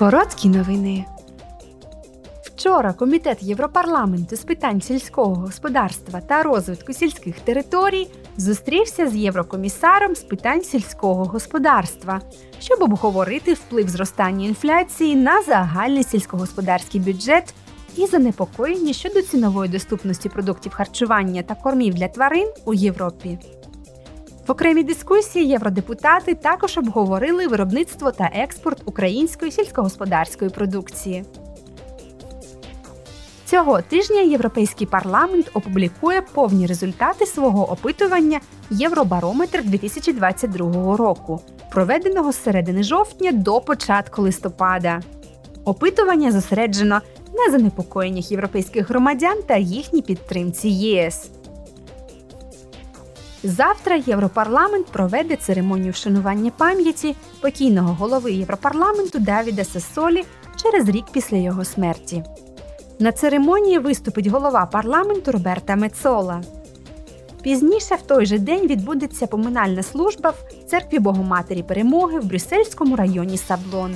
Короткі новини. Вчора Комітет Європарламенту з питань сільського господарства та розвитку сільських територій зустрівся з єврокомісаром з питань сільського господарства, щоб обговорити вплив зростання інфляції на загальний сільськогосподарський бюджет і занепокоєння щодо цінової доступності продуктів харчування та кормів для тварин у Європі. В окремій дискусії євродепутати також обговорили виробництво та експорт української сільськогосподарської продукції. Цього тижня Європейський парламент опублікує повні результати свого опитування Євробарометр 2022 року, проведеного з середини жовтня до початку листопада. Опитування зосереджено на занепокоєннях європейських громадян та їхній підтримці ЄС. Завтра Європарламент проведе церемонію вшанування пам'яті покійного голови Європарламенту Давіда Сасолі через рік після його смерті. На церемонії виступить голова парламенту Роберта Мецола. Пізніше в той же день відбудеться поминальна служба в церкві Богоматері Перемоги в Брюссельському районі Саблон.